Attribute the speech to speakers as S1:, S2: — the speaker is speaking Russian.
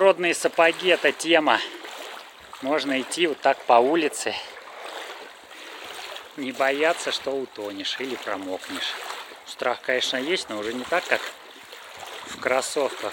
S1: Высокопробные сапоги это тема. Можно идти вот так по улице. Не бояться, что утонешь или промокнешь. Страх, конечно, есть, но уже не так, как в кроссовках.